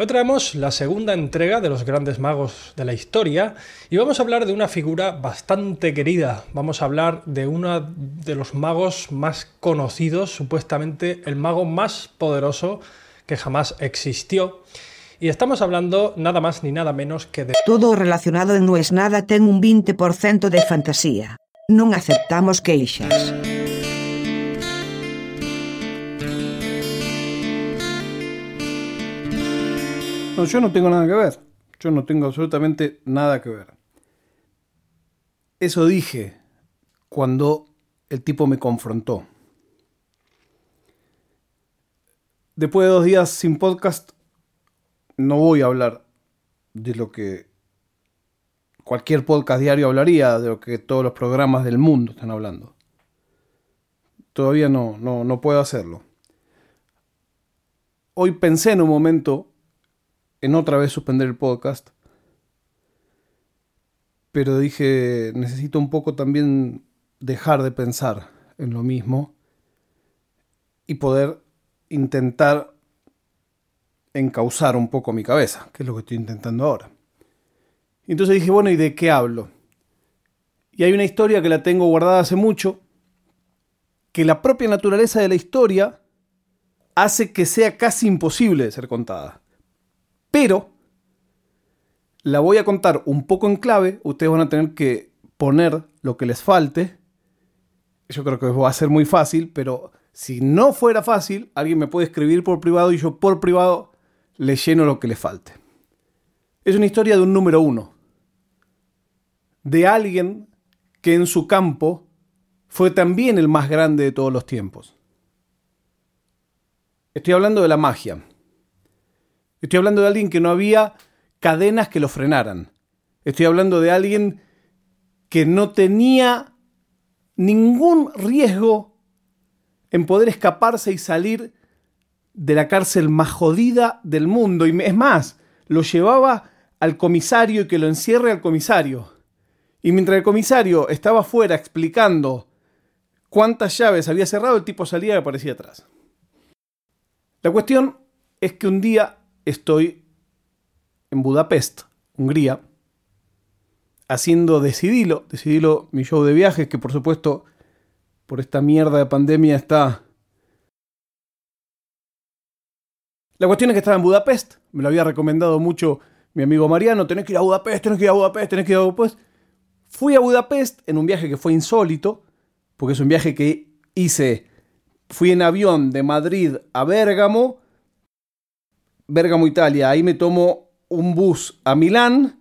Hoy traemos la segunda entrega de los grandes magos de la historia y vamos a hablar de una figura bastante querida. Vamos a hablar de uno de los magos más conocidos, supuestamente el mago más poderoso que jamás existió. Y estamos hablando nada más ni nada menos que de... Todo relacionado en No es nada ten un 20% de fantasía. Non aceptamos queixas. No, yo no tengo nada que ver. Yo no tengo absolutamente nada que ver. Eso dije cuando el tipo me confrontó. Después de dos días sin podcast, no voy a hablar de lo que cualquier podcast diario hablaría, de lo que todos los programas del mundo están hablando. Todavía no, no, no puedo hacerlo. Hoy pensé en un momento en otra vez suspender el podcast, pero dije, necesito un poco también dejar de pensar en lo mismo y poder intentar encauzar un poco mi cabeza, que es lo que estoy intentando ahora. Entonces dije, bueno, ¿y de qué hablo? Y hay una historia que la tengo guardada hace mucho, que la propia naturaleza de la historia hace que sea casi imposible de ser contada. Pero la voy a contar un poco en clave, ustedes van a tener que poner lo que les falte. Yo creo que va a ser muy fácil, pero si no fuera fácil, alguien me puede escribir por privado y yo por privado le lleno lo que le falte. Es una historia de un número uno. De alguien que en su campo fue también el más grande de todos los tiempos. Estoy hablando de la magia. Estoy hablando de alguien que no había cadenas que lo frenaran. Estoy hablando de alguien que no tenía ningún riesgo en poder escaparse y salir de la cárcel más jodida del mundo. Y es más, lo llevaba al comisario y que lo encierre al comisario. Y mientras el comisario estaba afuera explicando cuántas llaves había cerrado, el tipo salía y aparecía atrás. La cuestión es que un día estoy en Budapest, Hungría, haciendo Decidilo, Decidilo, mi show de viajes, que por supuesto por esta mierda de pandemia está... La cuestión es que estaba en Budapest, me lo había recomendado mucho mi amigo Mariano, tenés que ir a Budapest, tenés que ir a Budapest, tenés que ir a Budapest. Fui a Budapest en un viaje que fue insólito, porque es un viaje que hice, fui en avión de Madrid a Bérgamo, Bérgamo, Italia. Ahí me tomo un bus a Milán.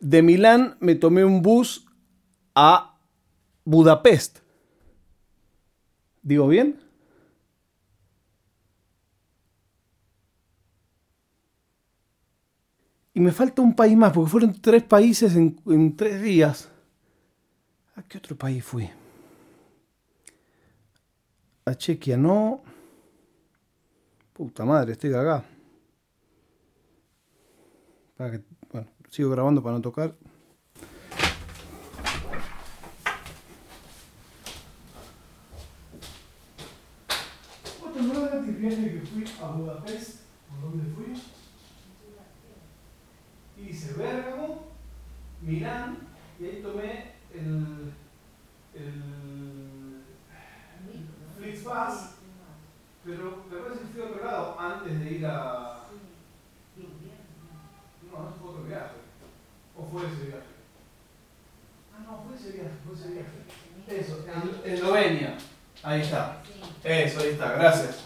De Milán me tomé un bus a Budapest. ¿Digo bien? Y me falta un país más, porque fueron tres países en, tres días. ¿A qué otro país fui? A Chequia, no. Puta madre, estoy acá bueno, sigo grabando para no tocar. Otro lugar que viaje que fui a Budapest, ¿por dónde fui? Hice Bérgamo, Milán, y ahí tomé el, el Flixbus, pero me parece que fui a otro antes de ir a fue ese viaje? Ah, no, fue ese viaje, fue ese viaje. Eso, en Eslovenia. Ahí está. Eso, ahí está, gracias.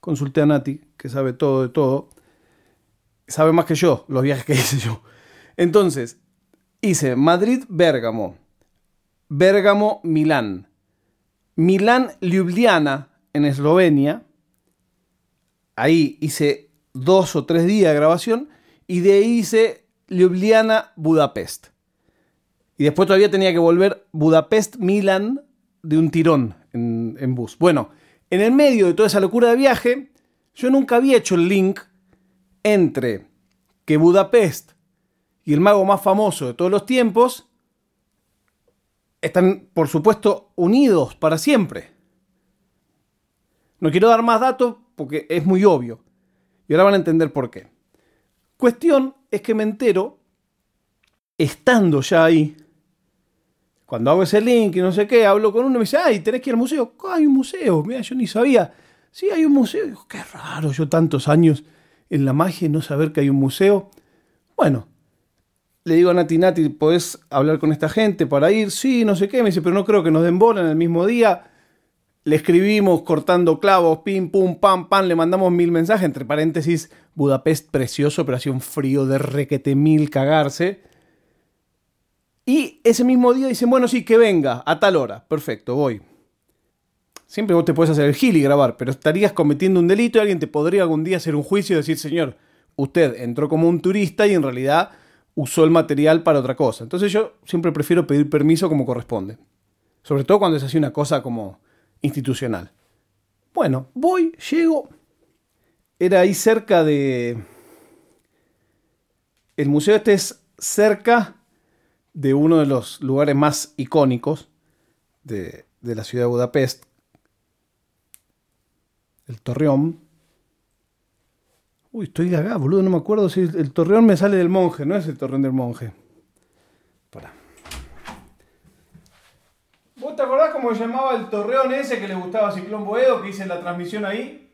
Consulté a Nati, que sabe todo de todo. Sabe más que yo los viajes que hice yo. Entonces, hice Madrid-Bérgamo, Bérgamo-Milán, Milán-Ljubljana, en Eslovenia. Ahí hice dos o tres días de grabación y de ahí hice Ljubljana, Budapest. Y después todavía tenía que volver Budapest-Milán de un tirón en, en, bus. Bueno, en el medio de toda esa locura de viaje, yo nunca había hecho el link entre que Budapest y el mago más famoso de todos los tiempos están, por supuesto, unidos para siempre. No quiero dar más datos porque es muy obvio. Y ahora van a entender por qué. Cuestión es que me entero, estando ya ahí, cuando hago ese link y no sé qué, hablo con uno y me dice, ay, tenés que ir al museo. Hay un museo, mira, yo ni sabía. Sí, hay un museo. Digo, qué raro, yo tantos años en la magia y no saber que hay un museo. Bueno, le digo a Nati Nati, ¿podés hablar con esta gente para ir? Sí, no sé qué. Me dice, pero no creo que nos den bola en el mismo día. Le escribimos cortando clavos, pim, pum, pam, pam, le mandamos mil mensajes, entre paréntesis, Budapest precioso, pero hacía un frío de requete mil cagarse. Y ese mismo día dicen, bueno, sí, que venga, a tal hora. Perfecto, voy. Siempre vos te puedes hacer el gil y grabar, pero estarías cometiendo un delito y alguien te podría algún día hacer un juicio y decir, señor, usted entró como un turista y en realidad usó el material para otra cosa. Entonces yo siempre prefiero pedir permiso como corresponde. Sobre todo cuando es así una cosa como institucional. Bueno, voy, llego. Era ahí cerca de... El museo este es cerca de uno de los lugares más icónicos de, de la ciudad de Budapest, el Torreón. Uy, estoy acá, boludo, no me acuerdo si el Torreón me sale del monje, no es el Torreón del monje. Para. ¿Vos te acordás cómo se llamaba el Torreón ese que le gustaba a Ciclón Boedo, que hice la transmisión ahí?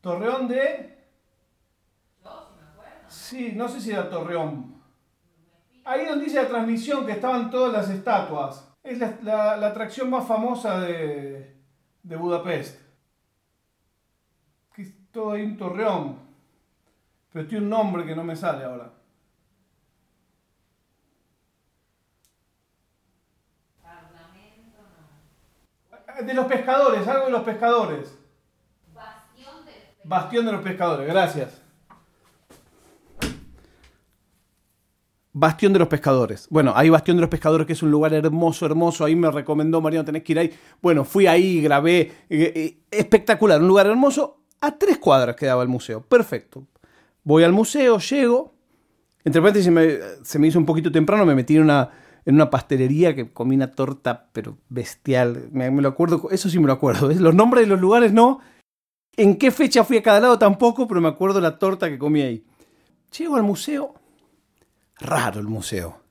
Torreón de... Sí, no sé si era Torreón. Ahí donde dice la transmisión que estaban todas las estatuas. Es la, la- la atracción más famosa de, de Budapest. Que es todo ahí un torreón. Pero tiene un nombre que no me sale ahora. De los pescadores, algo de los pescadores. Bastión de los pescadores, gracias. Bastión de los Pescadores. Bueno, ahí Bastión de los Pescadores, que es un lugar hermoso, hermoso. Ahí me recomendó Mariano, tenés que ir ahí. Bueno, fui ahí, grabé. eh, eh, espectacular, un lugar hermoso. A tres cuadras quedaba el museo. Perfecto. Voy al museo, llego. Entre paréntesis, me- se me hizo un poquito temprano, me metí en una, en una pastelería que comí una torta, pero bestial. Me, me lo acuerdo, eso sí me lo acuerdo. ¿ves? Los nombres de los lugares no. En qué fecha fui a cada lado tampoco, pero me acuerdo la torta que comí ahí. Llego al museo. Raro el museo.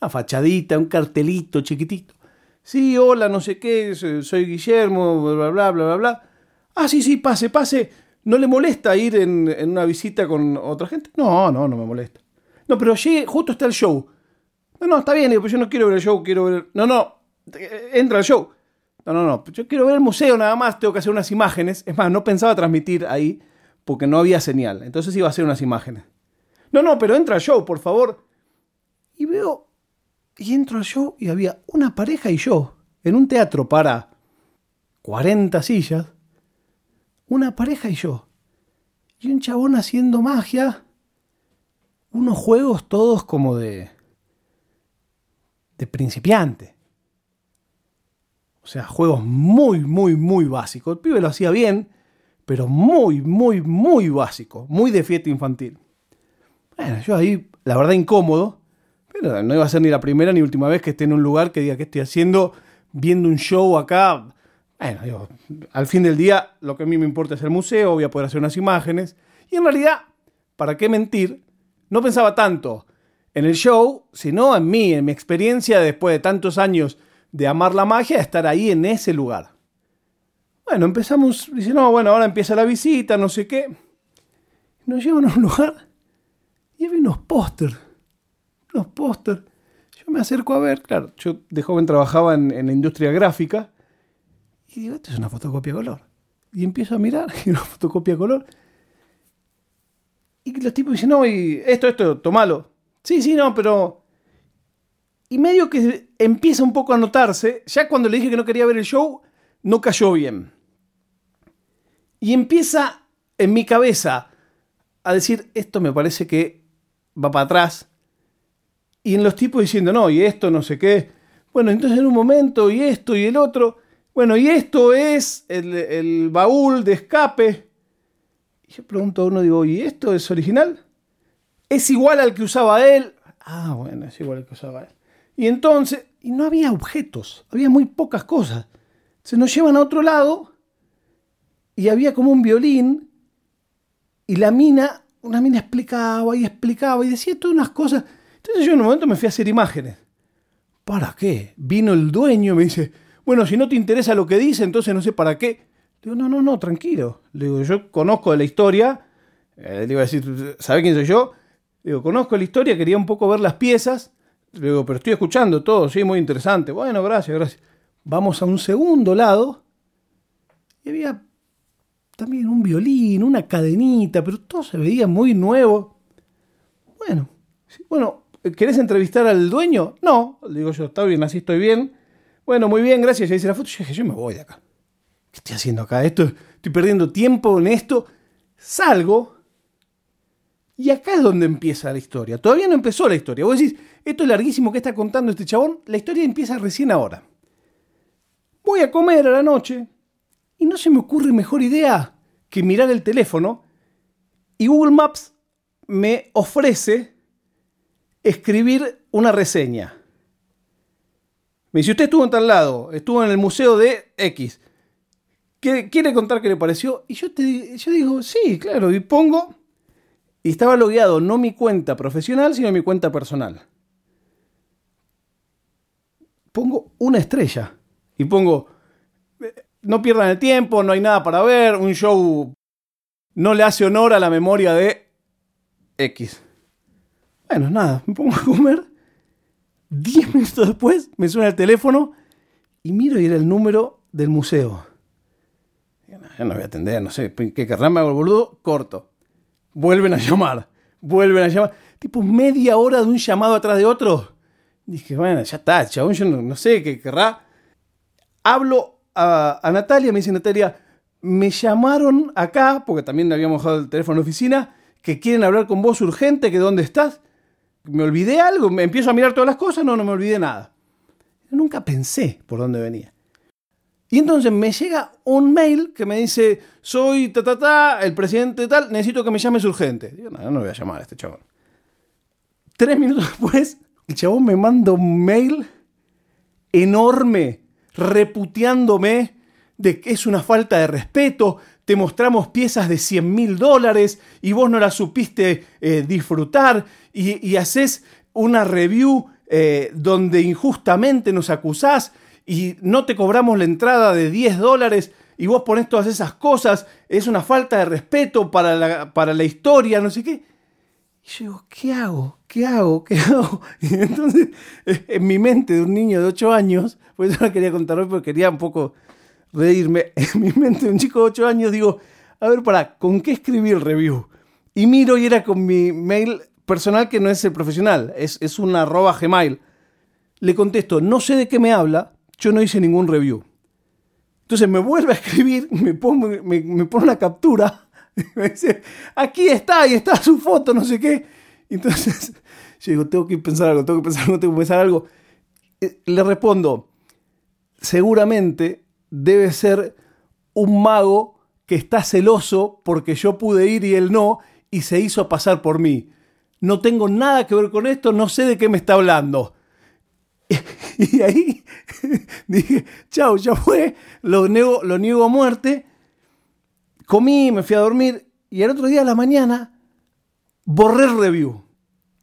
Una fachadita, un cartelito chiquitito. Sí, hola, no sé qué, soy Guillermo, bla, bla, bla, bla, bla. Ah, sí, sí, pase, pase. ¿No le molesta ir en, en una visita con otra gente? No, no, no me molesta. No, pero llegué, justo está el show. No, no, está bien, pero yo no quiero ver el show, quiero ver... No, no, eh, entra al show. No, no, no, yo quiero ver el museo nada más, tengo que hacer unas imágenes. Es más, no pensaba transmitir ahí porque no había señal. Entonces iba a hacer unas imágenes. No, no, pero entra al show, por favor. Y veo, y entro al show y había una pareja y yo, en un teatro para 40 sillas, una pareja y yo. Y un chabón haciendo magia, unos juegos todos como de... de principiante. O sea, juegos muy, muy, muy básicos. El pibe lo hacía bien, pero muy, muy, muy básico. Muy de fiesta infantil. Bueno, yo ahí, la verdad, incómodo. Pero no iba a ser ni la primera ni última vez que esté en un lugar que diga que estoy haciendo, viendo un show acá. Bueno, digo, al fin del día, lo que a mí me importa es el museo, voy a poder hacer unas imágenes. Y en realidad, ¿para qué mentir? No pensaba tanto en el show, sino en mí, en mi experiencia después de tantos años de amar la magia, estar ahí en ese lugar. Bueno, empezamos, dice, no, bueno, ahora empieza la visita, no sé qué. Nos llevan a un lugar y había unos póster, unos póster. Yo me acerco a ver, claro, yo de joven trabajaba en, en la industria gráfica y digo, esto es una fotocopia color. Y empiezo a mirar, y una fotocopia color. Y los tipos dicen, no, y esto, esto, tomalo. Sí, sí, no, pero... Y medio que empieza un poco a notarse, ya cuando le dije que no quería ver el show, no cayó bien. Y empieza en mi cabeza a decir, esto me parece que va para atrás. Y en los tipos diciendo, no, y esto no sé qué. Bueno, entonces en un momento, y esto y el otro. Bueno, y esto es el, baúl de escape. Y yo pregunto a uno, digo, ¿y esto es original? ¿Es igual al que usaba él? Ah, bueno, es igual al que usaba él. Y entonces, y no había objetos, había muy pocas cosas. Se nos llevan a otro lado y había como un violín y la mina, una mina explicaba y explicaba y decía todas unas cosas. Entonces yo en un momento me fui a hacer imágenes. ¿Para qué? Vino el dueño y me dice, bueno, si no te interesa lo que dice, entonces no sé para qué. Le digo, no, no, no, tranquilo. Le digo, yo conozco de la historia. Eh, le iba a decir, ¿sabe quién soy yo? Digo, conozco la historia, quería un poco ver las piezas. Digo, pero estoy escuchando todo, sí, muy interesante. Bueno, gracias, gracias. Vamos a un segundo lado. Y había también un violín, una cadenita, pero todo se veía muy nuevo. Bueno, bueno, ¿querés entrevistar al dueño? No, digo yo, está bien, así estoy bien. Bueno, muy bien, gracias. Ya hice la foto. Yo dije, yo me voy de acá. ¿Qué estoy haciendo acá? Esto, estoy perdiendo tiempo en esto. Salgo. Y acá es donde empieza la historia. Todavía no empezó la historia. Vos decís, esto es larguísimo que está contando este chabón. La historia empieza recién ahora. Voy a comer a la noche y no se me ocurre mejor idea que mirar el teléfono y Google Maps me ofrece escribir una reseña. Me dice, usted estuvo en tal lado, estuvo en el museo de X. ¿Quiere contar qué le pareció? Y yo, te, yo digo, sí, claro, y pongo, y estaba logueado no mi cuenta profesional, sino mi cuenta personal. Pongo una estrella y pongo, no pierdan el tiempo, no hay nada para ver, un show no le hace honor a la memoria de X. Bueno, nada, me pongo a comer. Diez minutos después me suena el teléfono y miro y era el número del museo. Ya no voy a atender, no sé, ¿qué querrán? Me hago el boludo, corto. Vuelven a llamar, vuelven a llamar. Tipo media hora de un llamado atrás de otro. Dije, bueno, ya está, chabón, yo no, sé qué querrá. Hablo a, a, Natalia, me dice Natalia, me llamaron acá, porque también le habíamos dejado el teléfono en oficina, que quieren hablar con vos urgente, que dónde estás. ¿Me olvidé algo? ¿Me empiezo a mirar todas las cosas? No, no me olvidé nada. nunca pensé por dónde venía. Y entonces me llega un mail que me dice, soy ta, ta, ta, el presidente tal, necesito que me llames urgente. Digo, no, no voy a llamar a este chabón. Tres minutos después, el chabón me manda un mail enorme, reputeándome de que es una falta de respeto, te mostramos piezas de 100 mil dólares y vos no las supiste eh, disfrutar y, haces una review eh, donde injustamente nos acusás y no te cobramos la entrada de 10 dólares y vos pones todas esas cosas, es una falta de respeto para la, para la historia, no sé qué. Y yo digo, ¿qué hago? ¿Qué hago? ¿Qué hago? Y entonces, en mi mente de un niño de 8 años, pues yo la quería contar hoy porque quería un poco reírme, en mi mente de un chico de 8 años digo, a ver, para, ¿con qué escribí el review? Y miro y era con mi mail personal que no es el profesional, es, es una arroba gmail. Le contesto, no sé de qué me habla, yo no hice ningún review. Entonces me vuelve a escribir, me pone, me, una captura, me dice, aquí está, y está su foto, no sé qué. Entonces yo digo, tengo que pensar algo, tengo que pensar algo, tengo que pensar algo. Eh, le respondo, seguramente debe ser un mago que está celoso porque yo pude ir y él no, y se hizo pasar por mí. No tengo nada que ver con esto, no sé de qué me está hablando. Y ahí dije, chao, ya fue, lo niego, lo niego a muerte. Comí, me fui a dormir y el otro día a la mañana borré el review.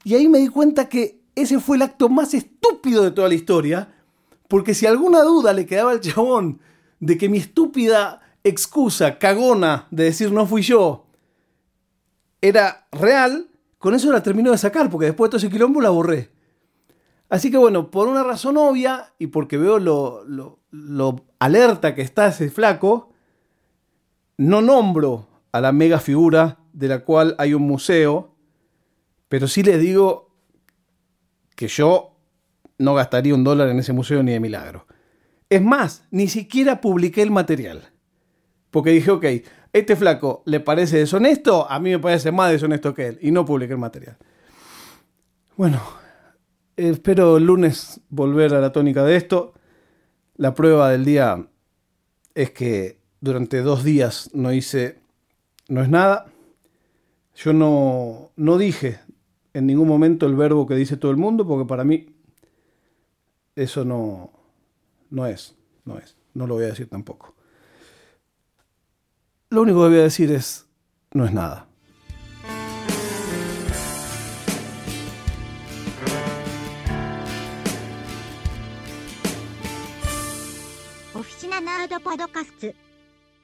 Y ahí me di cuenta que ese fue el acto más estúpido de toda la historia, porque si alguna duda le quedaba al chabón de que mi estúpida excusa cagona de decir no fui yo era real, con eso la terminó de sacar, porque después de todo ese quilombo la borré. Así que bueno, por una razón obvia y porque veo lo, alerta que está ese flaco, no nombro a la mega figura de la cual hay un museo, pero sí les digo que yo no gastaría un dólar en ese museo ni de milagro. Es más, ni siquiera publiqué el material. Porque dije, ok, este flaco le parece deshonesto, a mí me parece más deshonesto que él. Y no publiqué el material. Bueno, espero el lunes volver a la tónica de esto. La prueba del día es que durante dos días no hice, no es nada. Yo no, no dije en ningún momento el verbo que dice todo el mundo, porque para mí eso no, no es. no es. No lo voy a decir tampoco. Lo único que voy a decir es, no es nada. Oficina Nerd Podcast